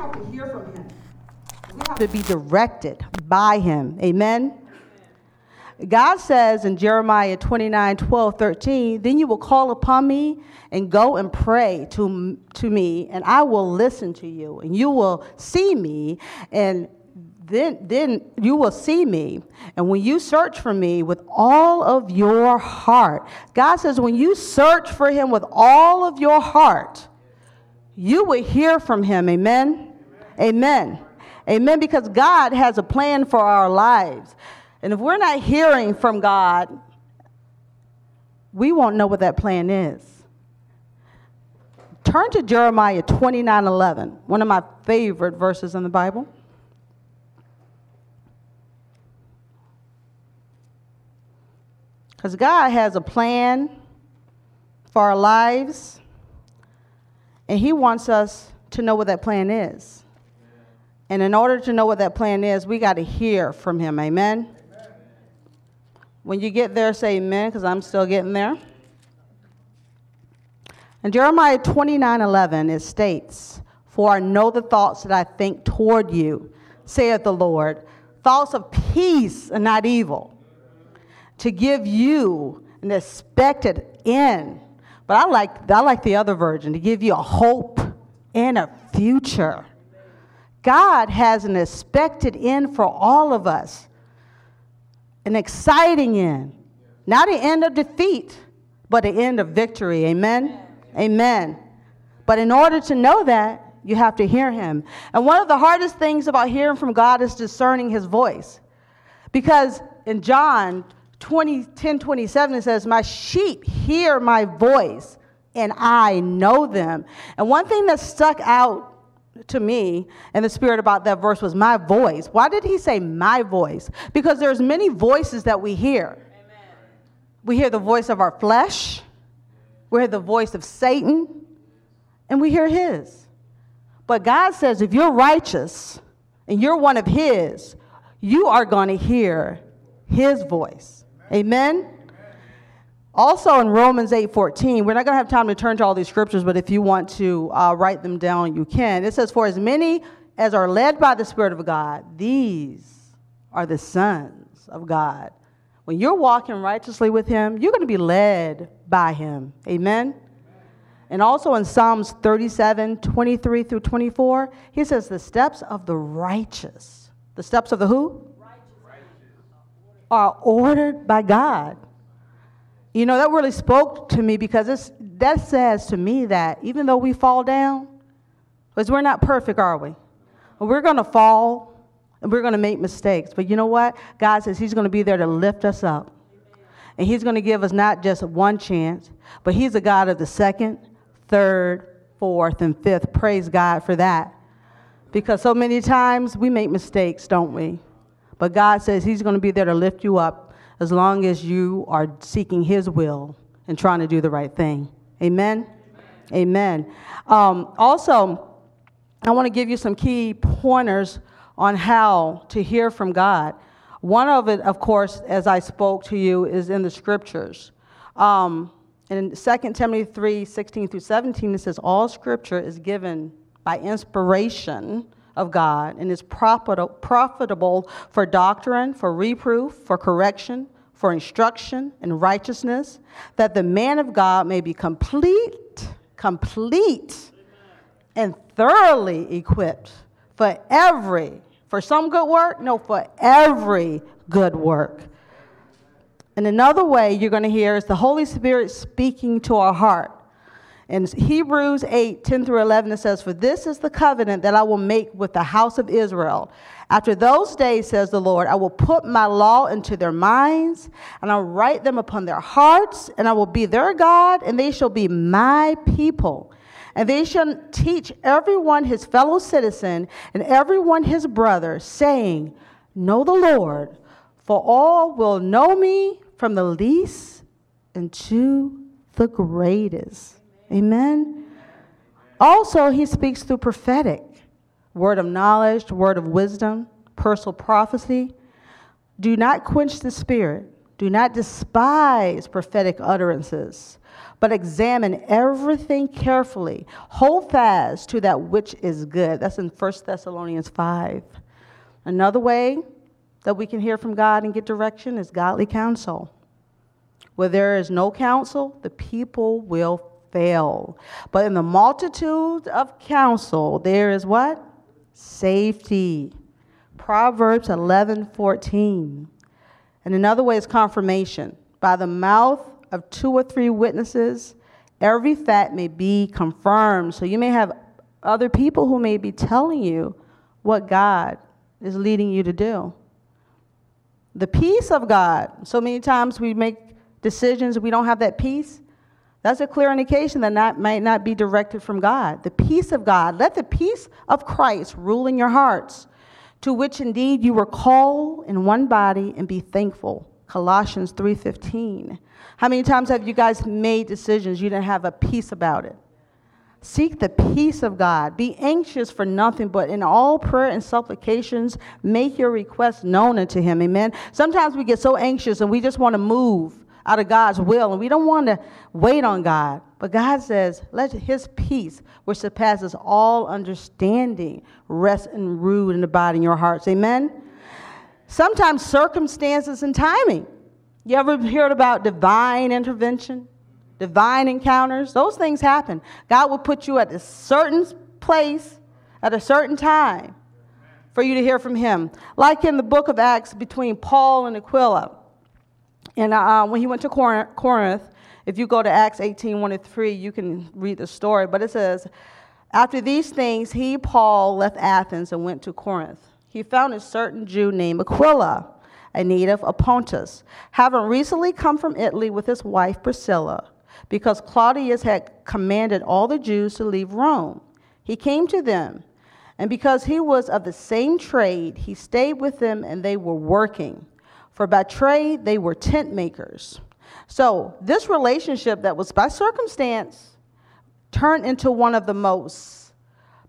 have to hear from him. We have to be directed by him. Amen. God says in Jeremiah 29 12, 13, then you will call upon me and go and pray to, to me, and I will listen to you, and you will see me, and then, then you will see me. And when you search for me with all of your heart, God says, when you search for him with all of your heart, you will hear from him. Amen. Amen. Amen. Because God has a plan for our lives. And if we're not hearing from God, we won't know what that plan is. Turn to Jeremiah 29 11, one of my favorite verses in the Bible. Because God has a plan for our lives, and He wants us to know what that plan is. And in order to know what that plan is, we got to hear from Him. Amen? When you get there, say amen, because I'm still getting there. In Jeremiah 29 11, it states, For I know the thoughts that I think toward you, saith the Lord, thoughts of peace and not evil, to give you an expected end. But I like, I like the other version, to give you a hope and a future. God has an expected end for all of us an exciting end. Not the end of defeat, but the end of victory. Amen? Amen. But in order to know that, you have to hear him. And one of the hardest things about hearing from God is discerning his voice. Because in John 20, 10 27, it says, My sheep hear my voice, and I know them. And one thing that stuck out to me and the spirit about that verse was my voice. Why did he say my voice? Because there's many voices that we hear. Amen. We hear the voice of our flesh, we hear the voice of Satan, and we hear his. But God says if you're righteous and you're one of his, you are going to hear his voice. Amen. Also in Romans 8:14, we're not going to have time to turn to all these scriptures, but if you want to uh, write them down, you can. It says, "For as many as are led by the Spirit of God, these are the sons of God." When you're walking righteously with Him, you're going to be led by Him. Amen. And also in Psalms 37, 23 through 24, he says, The steps of the righteous, the steps of the who? Righteous. Are ordered by God. You know, that really spoke to me because that says to me that even though we fall down, because we're not perfect, are we? We're going to fall and we're going to make mistakes. But you know what? God says He's going to be there to lift us up. And He's going to give us not just one chance, but He's a God of the second, third, fourth, and fifth. Praise God for that. Because so many times we make mistakes, don't we? But God says He's going to be there to lift you up as long as you are seeking His will and trying to do the right thing. Amen? Amen. Amen. Um, also, I want to give you some key pointers on how to hear from God. One of it, of course, as I spoke to you, is in the scriptures. Um, in 2 Timothy 3 16 through 17, it says, All scripture is given by inspiration of God and is profitable for doctrine, for reproof, for correction, for instruction in righteousness, that the man of God may be complete, complete, and thoroughly equipped for every, for some good work? No, for every good work. And another way you're going to hear is the Holy Spirit speaking to our heart. In Hebrews 8 10 through 11, it says, For this is the covenant that I will make with the house of Israel. After those days, says the Lord, I will put my law into their minds, and I'll write them upon their hearts, and I will be their God, and they shall be my people. And they shall teach everyone his fellow citizen and everyone his brother, saying, Know the Lord, for all will know me from the least unto the greatest. Amen. Also, he speaks through prophetic word of knowledge, word of wisdom, personal prophecy. Do not quench the spirit. Do not despise prophetic utterances, but examine everything carefully. Hold fast to that which is good. That's in 1 Thessalonians 5. Another way that we can hear from God and get direction is godly counsel. Where there is no counsel, the people will fail. But in the multitude of counsel, there is what? Safety. Proverbs 11 14. And another way is confirmation. By the mouth of two or three witnesses, every fact may be confirmed. So you may have other people who may be telling you what God is leading you to do. The peace of God. So many times we make decisions, we don't have that peace. That's a clear indication that that might not be directed from God. The peace of God. Let the peace of Christ rule in your hearts to which indeed you were called in one body and be thankful. Colossians 3:15. How many times have you guys made decisions you didn't have a peace about it? Seek the peace of God. Be anxious for nothing, but in all prayer and supplications, make your requests known unto Him. Amen. Sometimes we get so anxious and we just want to move out of God's will, and we don't want to wait on God. But God says, let His peace, which surpasses all understanding, rest and rule and abide in your hearts. Amen? Sometimes circumstances and timing. You ever heard about divine intervention? Divine encounters? Those things happen. God will put you at a certain place at a certain time for you to hear from Him. Like in the book of Acts between Paul and Aquila. And uh, when he went to Corinth, if you go to Acts 18 1 to 3, you can read the story. But it says, After these things, he, Paul, left Athens and went to Corinth. He found a certain Jew named Aquila, a native of Pontus, having recently come from Italy with his wife Priscilla, because Claudius had commanded all the Jews to leave Rome. He came to them, and because he was of the same trade, he stayed with them, and they were working. For by trade, they were tent makers. So, this relationship that was by circumstance turned into one of the most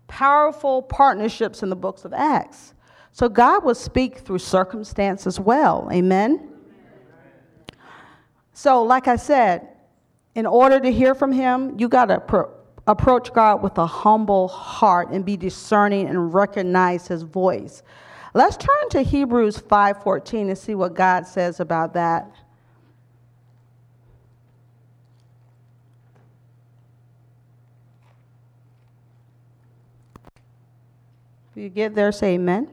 powerful partnerships in the books of Acts. So, God will speak through circumstance as well. Amen? So, like I said, in order to hear from Him, you got to pro- approach God with a humble heart and be discerning and recognize His voice. Let's turn to Hebrews 5:14 and see what God says about that. If you get there, say amen.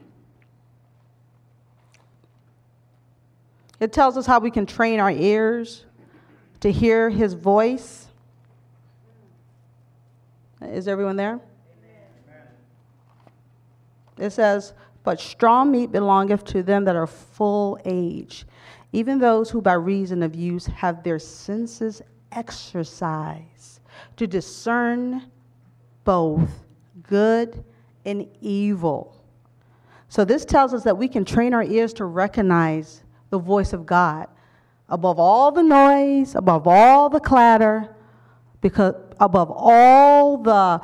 It tells us how we can train our ears to hear his voice. Is everyone there? Amen. It says, But strong meat belongeth to them that are full age, even those who by reason of use have their senses exercised to discern both good and evil. So, this tells us that we can train our ears to recognize the voice of God above all the noise, above all the clatter, because above all the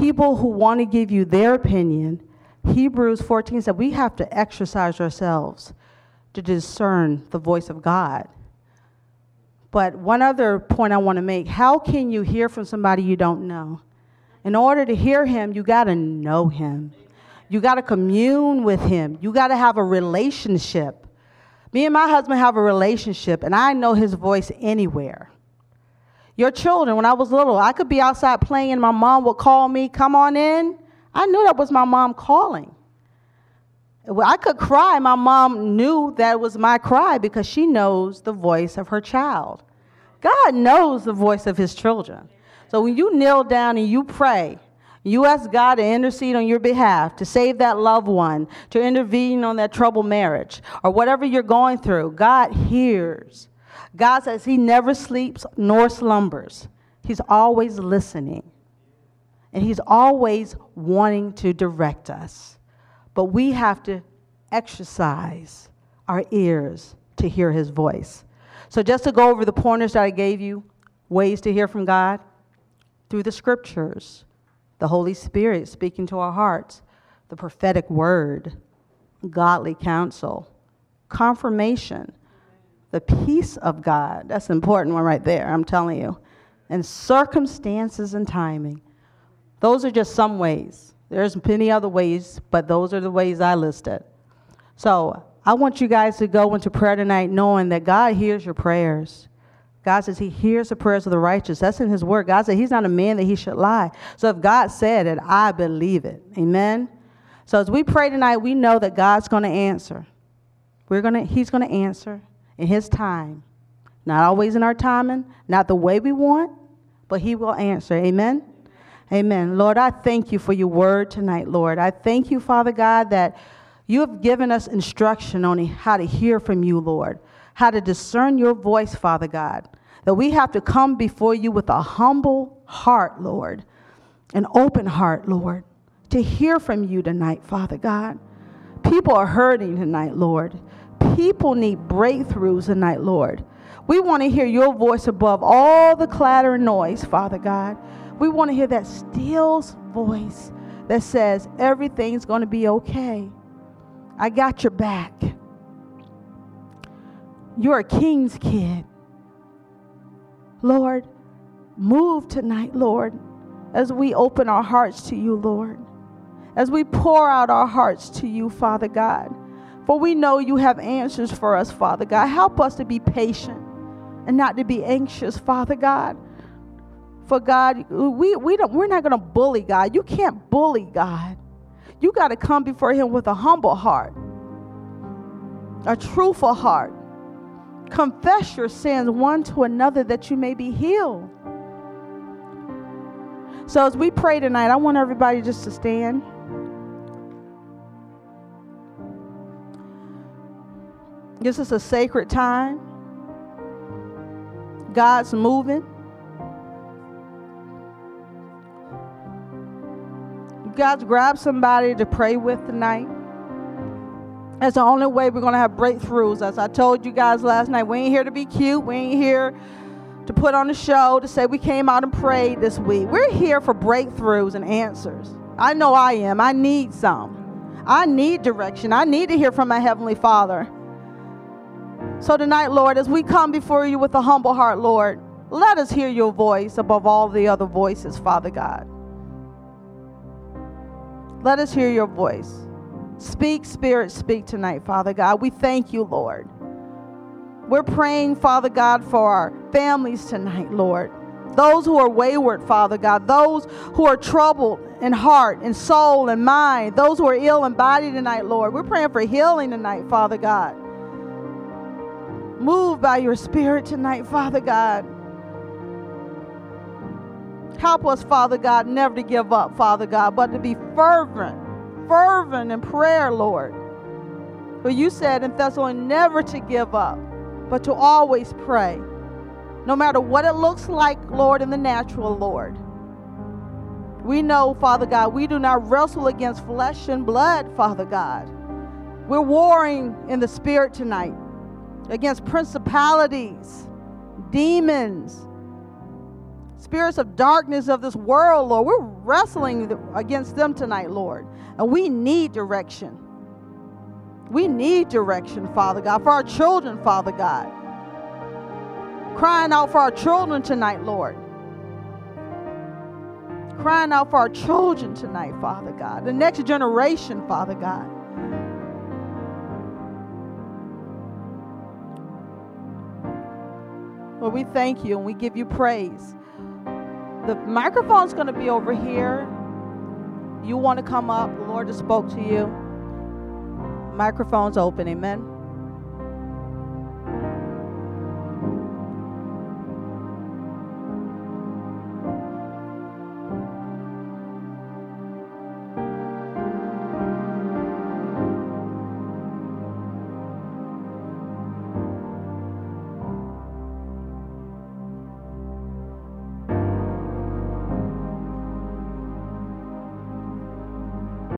people who want to give you their opinion. Hebrews 14 said we have to exercise ourselves to discern the voice of God. But one other point I want to make how can you hear from somebody you don't know? In order to hear him, you got to know him. You got to commune with him. You got to have a relationship. Me and my husband have a relationship, and I know his voice anywhere. Your children, when I was little, I could be outside playing, and my mom would call me, Come on in. I knew that was my mom calling. I could cry. My mom knew that was my cry because she knows the voice of her child. God knows the voice of his children. So when you kneel down and you pray, you ask God to intercede on your behalf, to save that loved one, to intervene on that troubled marriage, or whatever you're going through. God hears. God says He never sleeps nor slumbers, He's always listening. And He's always wanting to direct us. But we have to exercise our ears to hear His voice. So, just to go over the pointers that I gave you, ways to hear from God through the scriptures, the Holy Spirit speaking to our hearts, the prophetic word, godly counsel, confirmation, the peace of God. That's an important one right there, I'm telling you. And circumstances and timing. Those are just some ways. There's many other ways, but those are the ways I listed. So I want you guys to go into prayer tonight knowing that God hears your prayers. God says he hears the prayers of the righteous. That's in his word. God said he's not a man that he should lie. So if God said it, I believe it. Amen. So as we pray tonight, we know that God's going to answer. We're going to he's going to answer in his time. Not always in our timing, not the way we want, but he will answer. Amen. Amen. Lord, I thank you for your word tonight, Lord. I thank you, Father God, that you have given us instruction on how to hear from you, Lord, how to discern your voice, Father God. That we have to come before you with a humble heart, Lord, an open heart, Lord, to hear from you tonight, Father God. People are hurting tonight, Lord. People need breakthroughs tonight, Lord. We want to hear your voice above all the clatter and noise, Father God. We want to hear that still voice that says everything's going to be okay. I got your back. You're a king's kid. Lord, move tonight, Lord, as we open our hearts to you, Lord, as we pour out our hearts to you, Father God. For we know you have answers for us, Father God. Help us to be patient and not to be anxious, Father God. For God, we, we don't, we're not going to bully God. You can't bully God. You got to come before Him with a humble heart, a truthful heart. Confess your sins one to another that you may be healed. So, as we pray tonight, I want everybody just to stand. This is a sacred time. God's moving. God's grab somebody to pray with tonight. That's the only way we're going to have breakthroughs. As I told you guys last night, we ain't here to be cute. We ain't here to put on a show to say we came out and prayed this week. We're here for breakthroughs and answers. I know I am. I need some. I need direction. I need to hear from my Heavenly Father. So tonight, Lord, as we come before you with a humble heart, Lord, let us hear your voice above all the other voices, Father God. Let us hear your voice. Speak, Spirit, speak tonight, Father God. We thank you, Lord. We're praying, Father God, for our families tonight, Lord. Those who are wayward, Father God. Those who are troubled in heart and soul and mind. Those who are ill in body tonight, Lord. We're praying for healing tonight, Father God. Move by your Spirit tonight, Father God. Help us, Father God, never to give up, Father God, but to be fervent, fervent in prayer, Lord. For you said in Thessalonians never to give up, but to always pray. No matter what it looks like, Lord, in the natural, Lord. We know, Father God, we do not wrestle against flesh and blood, Father God. We're warring in the Spirit tonight against principalities, demons, spirits of darkness of this world, Lord. We're wrestling against them tonight, Lord. And we need direction. We need direction, Father God, for our children, Father God. Crying out for our children tonight, Lord. Crying out for our children tonight, Father God. The next generation, Father God. Lord, we thank you and we give you praise. The microphone's going to be over here. You want to come up, the Lord just spoke to you. Microphone's open, amen.